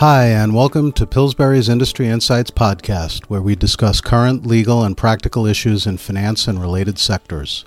Hi, and welcome to Pillsbury's Industry Insights podcast, where we discuss current legal and practical issues in finance and related sectors.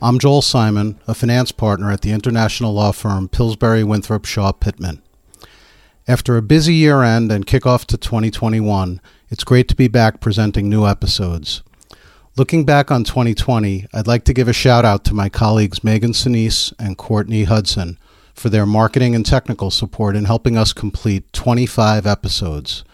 I'm Joel Simon, a finance partner at the international law firm Pillsbury Winthrop Shaw Pittman. After a busy year end and kickoff to 2021, it's great to be back presenting new episodes. Looking back on 2020, I'd like to give a shout out to my colleagues Megan Sinise and Courtney Hudson for their marketing and technical support in helping us complete 25 episodes.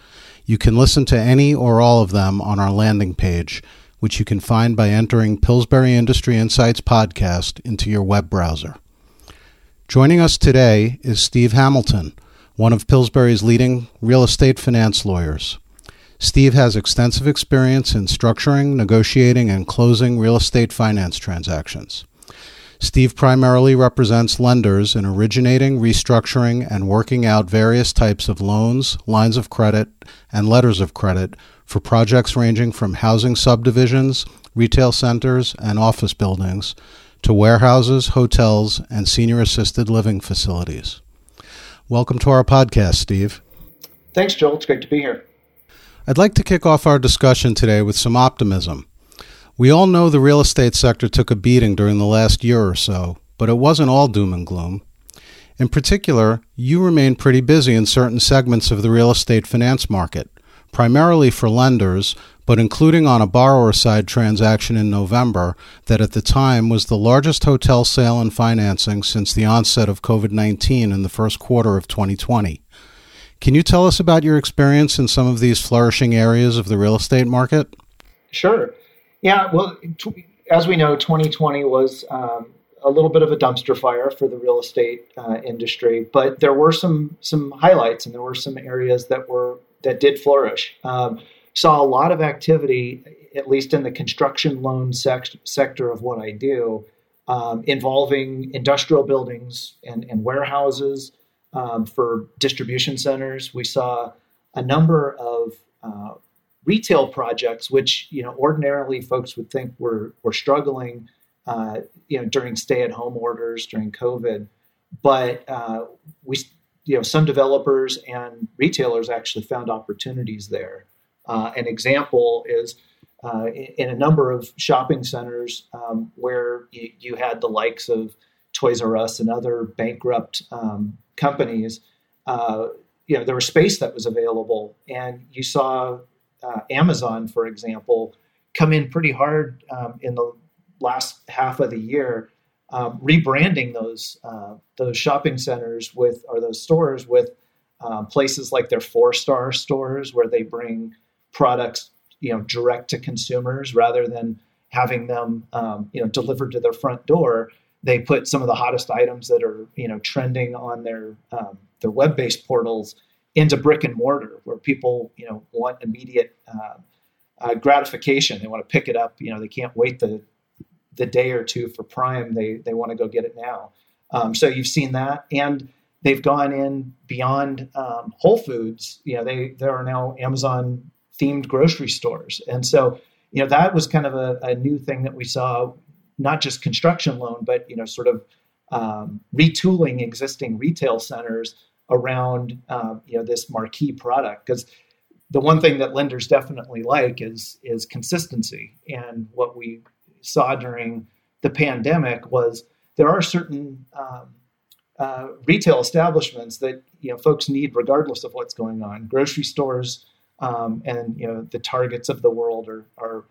You can listen to any or all of them on our landing page, which you can find by entering Pillsbury Industry Insights Podcast into your web browser. Joining us today is Steve Hamilton, one of Pillsbury's leading real estate finance lawyers. Steve has extensive experience in structuring, negotiating, and closing real estate finance transactions. Steve primarily represents lenders in originating, restructuring, and working out various types of loans, lines of credit, and letters of credit for projects ranging from housing subdivisions, retail centers, and office buildings to warehouses, hotels, and senior assisted living facilities. Welcome to our podcast, Steve. Thanks, Joel. It's great to be here. I'd like to kick off our discussion today with some optimism. We all know the real estate sector took a beating during the last year or so, but it wasn't all doom and gloom. In particular, you remain pretty busy in certain segments of the real estate finance market, primarily for lenders, but including on a borrower side transaction in November that at the time was the largest hotel sale and financing since the onset of COVID 19 in the first quarter of 2020. Can you tell us about your experience in some of these flourishing areas of the real estate market? Sure. Yeah, well, as we know, 2020 was um, a little bit of a dumpster fire for the real estate uh, industry, but there were some some highlights and there were some areas that were that did flourish. Um, saw a lot of activity, at least in the construction loan sec- sector of what I do, um, involving industrial buildings and, and warehouses um, for distribution centers. We saw a number of uh, retail projects, which you know ordinarily folks would think were were struggling, uh, you know, during stay-at-home orders during COVID, but uh, we you know some developers and retailers actually found opportunities there. Uh, an example is. Uh, in a number of shopping centers um, where you, you, had the likes of Toys R Us and other bankrupt um, companies, uh, you know, there was space that was available, and you saw uh, Amazon, for example, come in pretty hard um, in the last half of the year, um, rebranding those uh, those shopping centers with or those stores with um, places like their four star stores where they bring products you know direct to consumers rather than having them um, you know delivered to their front door. They put some of the hottest items that are you know trending on their um, their web based portals into brick and mortar where people you know want immediate uh, uh, gratification. They want to pick it up you know they can't wait the the day or two for prime. They they want to go get it now. Um, so you've seen that and they've gone in beyond um, whole foods. You know they there are now amazon themed grocery stores. And so you know that was kind of a, a new thing that we saw not just construction loan but you know sort of um, retooling existing retail centers around uh, you know this marquee product because the one thing that lenders definitely like is is consistency. And what we saw during the pandemic was there are certain um, uh, retail establishments that you know folks need regardless of what's going on. Grocery stores um, and you know the targets of the world are, are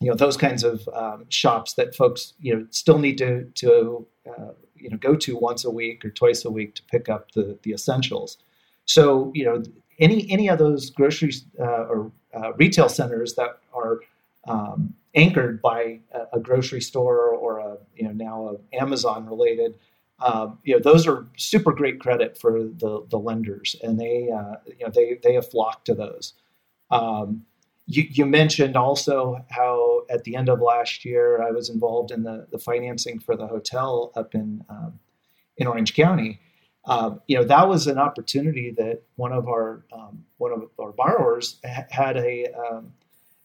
you know those kinds of um, shops that folks you know still need to to uh, you know go to once a week or twice a week to pick up the the essentials. So you know any any of those grocery uh, or uh, retail centers that are um, anchored by a, a, grocery store or a you know now a Amazon related. Um, you know those are super great credit for the the lenders, and they uh, you know they they have flocked to those. Um, you, you, mentioned also how at the end of last year I was involved in the, the financing for the hotel up in um, in Orange County. Uh, you know that was an opportunity that one of our um, one of our borrowers ha- had a um,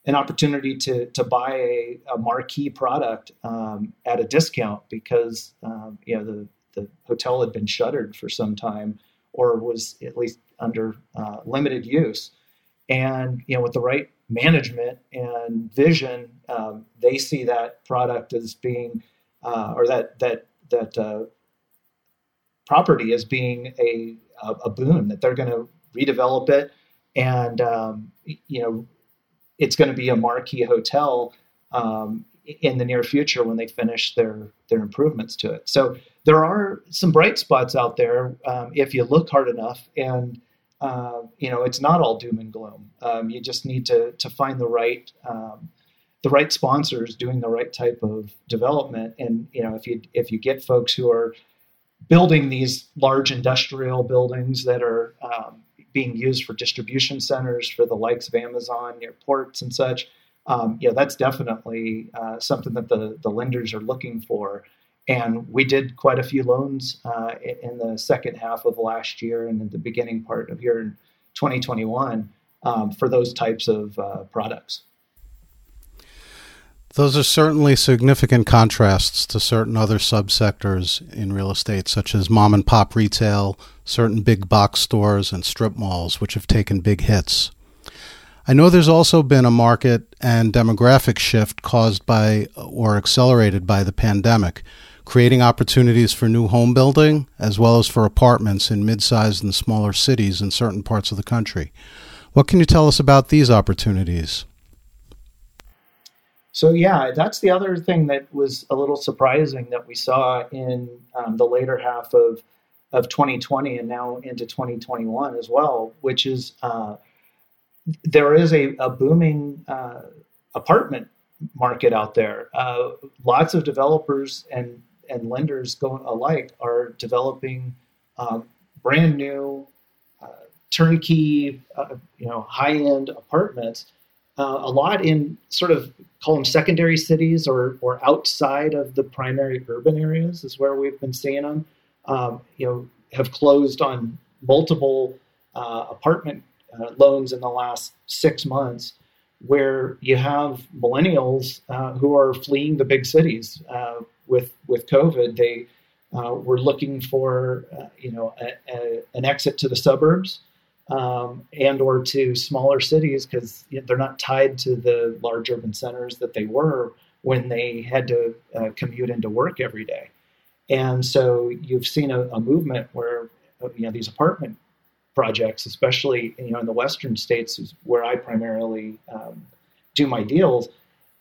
an opportunity to to buy a, a marquee product um, at a discount because um, you know the the hotel had been shuttered for some time or was at least under uh, limited use. And you know, with the right management and vision, um, they see that product as being, uh, or that that that uh, property as being a a, a boon that they're going to redevelop it, and um, you know, it's going to be a marquee hotel um, in the near future when they finish their their improvements to it. So there are some bright spots out there um, if you look hard enough, and uh, you know it's not all doom and gloom. Um, you just need to to find the right um, the right sponsors doing the right type of development, and you know if you if you get folks who are building these large industrial buildings that are um, being used for distribution centers for the likes of Amazon near ports and such. Um, you know, that's definitely uh, something that the, the lenders are looking for. And we did quite a few loans uh, in the second half of last year and in the beginning part of year in 2021 um, for those types of uh, products. Those are certainly significant contrasts to certain other subsectors in real estate, such as mom and pop retail, certain big box stores, and strip malls, which have taken big hits. I know there's also been a market and demographic shift caused by or accelerated by the pandemic, creating opportunities for new home building as well as for apartments in mid sized and smaller cities in certain parts of the country. What can you tell us about these opportunities? So yeah, that's the other thing that was a little surprising that we saw in um, the later half of of 2020 and now into 2021 as well, which is uh, there is a, a booming uh, apartment market out there. Uh, lots of developers and and lenders going alike are developing um, brand new uh, turnkey, uh, you know, high end apartments uh, a lot in sort of call them secondary cities or or outside of the primary urban areas is where we've been seeing them. Um, you know, have closed on multiple uh, apartment uh, loans in the last six months, where you have millennials uh, who are fleeing the big cities uh, with with COVID. They uh, were looking for you know a, a, an exit to the suburbs um, and or to smaller cities because they're not tied to the large urban centers that they were when they had to uh, commute into work every day. And so you've seen a, a, movement where uh, you know these apartment projects, especially you know in the western states, where I primarily um, do my deals,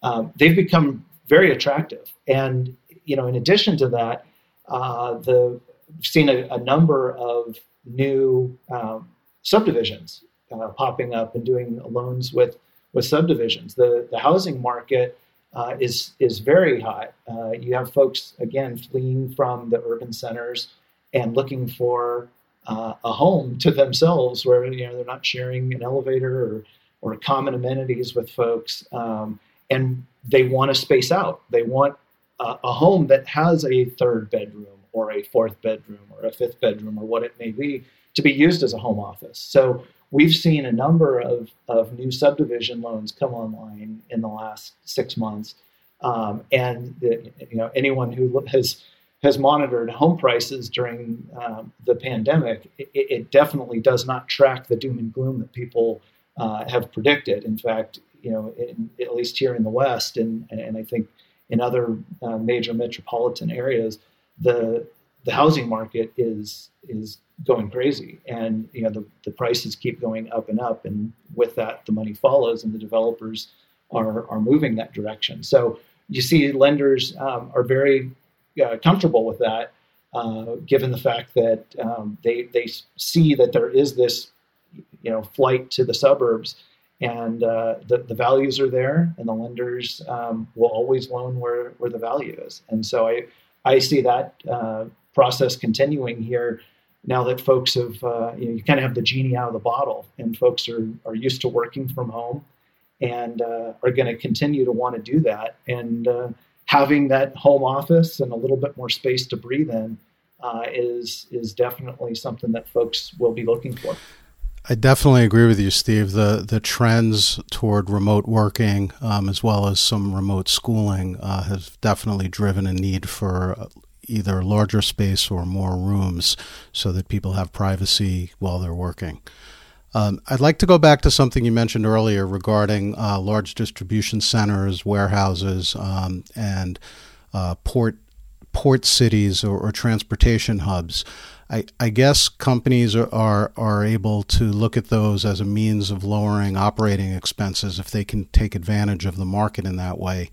um, they've become very attractive. And you know, in addition to that, uh, the we've seen a, a number of new um, subdivisions uh, popping up and doing loans with with subdivisions. The the housing market uh, is is very hot. Uh, you have folks again fleeing from the urban centers and looking for uh, a home to themselves, where you know they're not sharing an elevator or or common amenities with folks, um, and they want to space out. They want a, a home that has a third bedroom or a fourth bedroom or a fifth bedroom or what it may be to be used as a home office. So we've seen a number of, of new subdivision loans come online in the last six months. Um, and the, you know anyone who has has monitored home prices during um, the pandemic, it, it, definitely does not track the doom and gloom that people uh, have predicted. In fact, you know, in, at least here in the West, and and I think in other uh, major metropolitan areas, the the housing market is is going crazy. And you know the, the prices keep going up and up. And with that the money follows and the developers are are moving that direction. So you see lenders um, are very uh, comfortable with that uh, given the fact that um, they they see that there is this you know flight to the suburbs and uh, the, the values are there and the lenders um, will always loan where, where the value is and so i i see that uh, process continuing here now that folks have, uh, you, know, you kind of have the genie out of the bottle and folks are, are used to working from home and uh, are going to continue to want to do that. And uh, having that home office and a little bit more space to breathe in uh, is, is definitely something that folks will be looking for. I definitely agree with you, Steve. The the trends toward remote working, um, as well as some remote schooling, uh, have definitely driven a need for either larger space or more rooms so that people have privacy while they're working. Um, I'd like to go back to something you mentioned earlier regarding uh, large distribution centers, warehouses, um, and uh, port port cities or, or transportation hubs. I, I, guess companies are, are, are able to look at those as a means of lowering operating expenses if they can take advantage of the market in that way.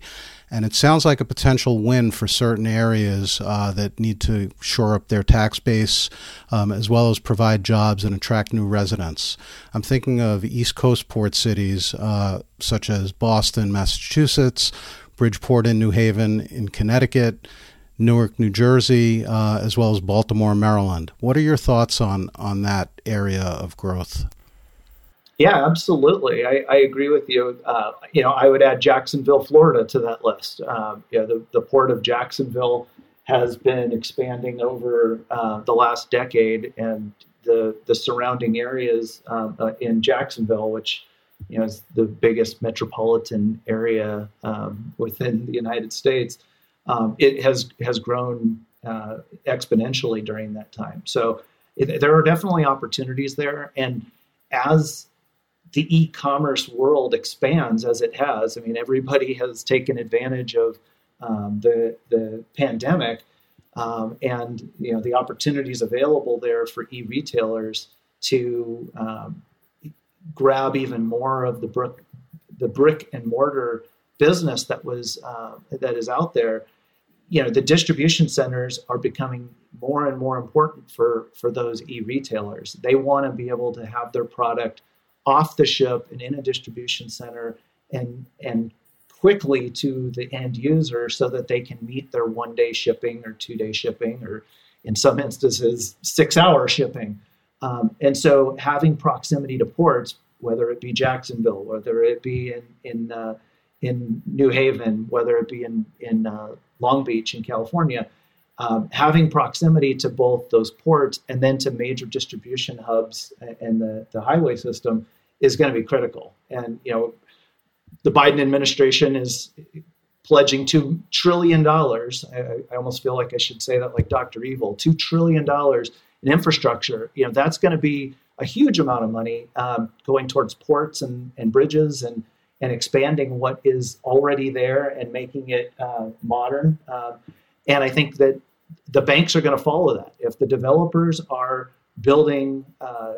And it sounds like a potential win for certain areas uh, that need to shore up their tax base um, as well as provide jobs and attract new residents. I'm thinking of East Coast port cities uh, such as Boston, Massachusetts, Bridgeport in New Haven in Connecticut, Newark, New Jersey, uh, as well as Baltimore, Maryland. What are your thoughts on, on that area of growth? Yeah, absolutely. I, I agree with you. Uh, you know, I would add Jacksonville, Florida, to that list. Um, the, the port of Jacksonville has been expanding over uh, the last decade, and the the surrounding areas um, uh, in Jacksonville, which you know is the biggest metropolitan area um, within the United States, um, it has has grown uh, exponentially during that time. So it, there are definitely opportunities there, and as the e-commerce world expands as it has. I mean, everybody has taken advantage of um, the the pandemic, um, and you know the opportunities available there for e-retailers to um, grab even more of the brick the brick and mortar business that was uh, that is out there. You know, the distribution centers are becoming more and more important for for those e-retailers. They want to be able to have their product off the ship and in a distribution center and and quickly to the end user so that they can meet their one day shipping or two day shipping or in some instances six hour shipping um, and so having proximity to ports whether it be jacksonville whether it be in in uh, in new haven whether it be in in uh, long beach in california um, having proximity to both those ports and then to major distribution hubs and the, the highway system is going to be critical. And, you know, the Biden administration is pledging $2 trillion. I, I almost feel like I should say that like Dr. Evil $2 trillion in infrastructure. You know, that's going to be a huge amount of money um, going towards ports and, and bridges and, and expanding what is already there and making it uh, modern. Uh, and I think that the banks are going to follow that. If the developers are building uh,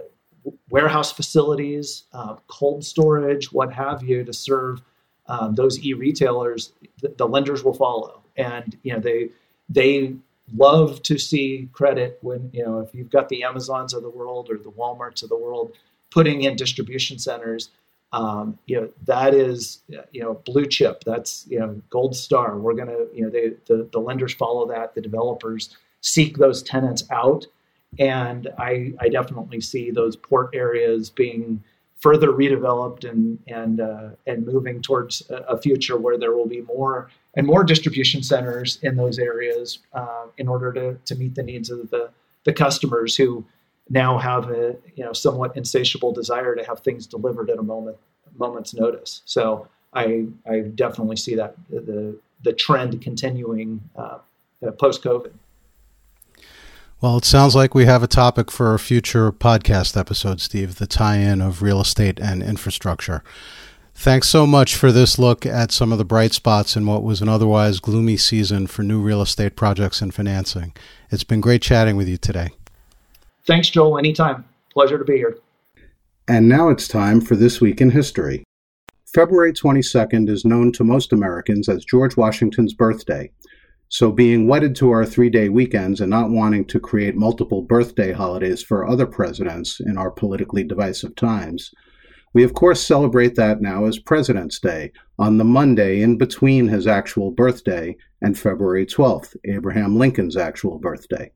warehouse facilities, uh, cold storage, what have you, to serve um, those e-retailers, the, the, lenders will follow. And you know they they love to see credit when you know if you've got the Amazons of the world or the WalMarts of the world putting in distribution centers. Um, you know that is you know blue chip. That's you know gold star. We're gonna you know they, the the lenders follow that. The developers seek those tenants out and I, I definitely see those port areas being further redeveloped and and uh, and moving towards a, future where there will be more and more distribution centers in those areas uh, in order to to meet the needs of the the customers who now have a you know somewhat insatiable desire to have things delivered at a moment moment's notice. So I I definitely see that the the trend continuing uh, post COVID. Well, it sounds like we have a topic for a future podcast episode, Steve the tie in of real estate and infrastructure. Thanks so much for this look at some of the bright spots in what was an otherwise gloomy season for new real estate projects and financing. It's been great chatting with you today. Thanks, Joel. Anytime. Pleasure to be here. And now it's time for This Week in History. February 22nd is known to most Americans as George Washington's birthday. So, being wedded to our three day weekends and not wanting to create multiple birthday holidays for other presidents in our politically divisive times, we of course celebrate that now as President's Day, on the Monday in between his actual birthday and February 12th, Abraham Lincoln's actual birthday.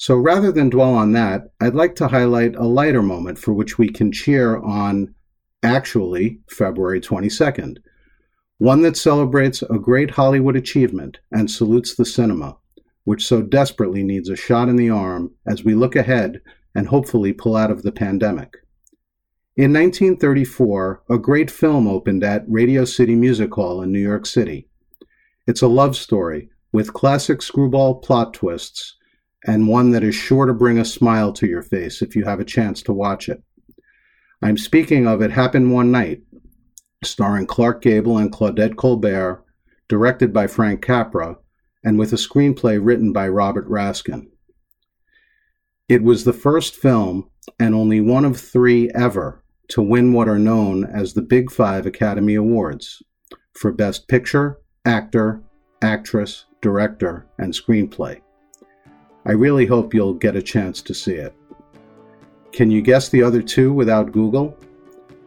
So rather than dwell on that, I'd like to highlight a lighter moment for which we can cheer on actually February 22nd one that celebrates a great Hollywood achievement and salutes the cinema, which so desperately needs a shot in the arm as we look ahead and hopefully pull out of the pandemic. In 1934, a great film opened at Radio City Music Hall in New York City. It's a love story with classic screwball plot twists and one that is sure to bring a smile to your face if you have a chance to watch it. I'm speaking of It Happened One Night, starring Clark Gable and Claudette Colbert, directed by Frank Capra, and with a screenplay written by Robert Riskin. It was the first film, and only one of three ever, to win what are known as the Big Five Academy Awards for Best Picture, Actor, Actress, Director, and Screenplay. I really hope you'll get a chance to see it. Can you guess the other two without Google?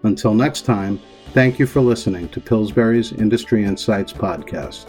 Until next time, thank you for listening to Pillsbury's Industry Insights podcast.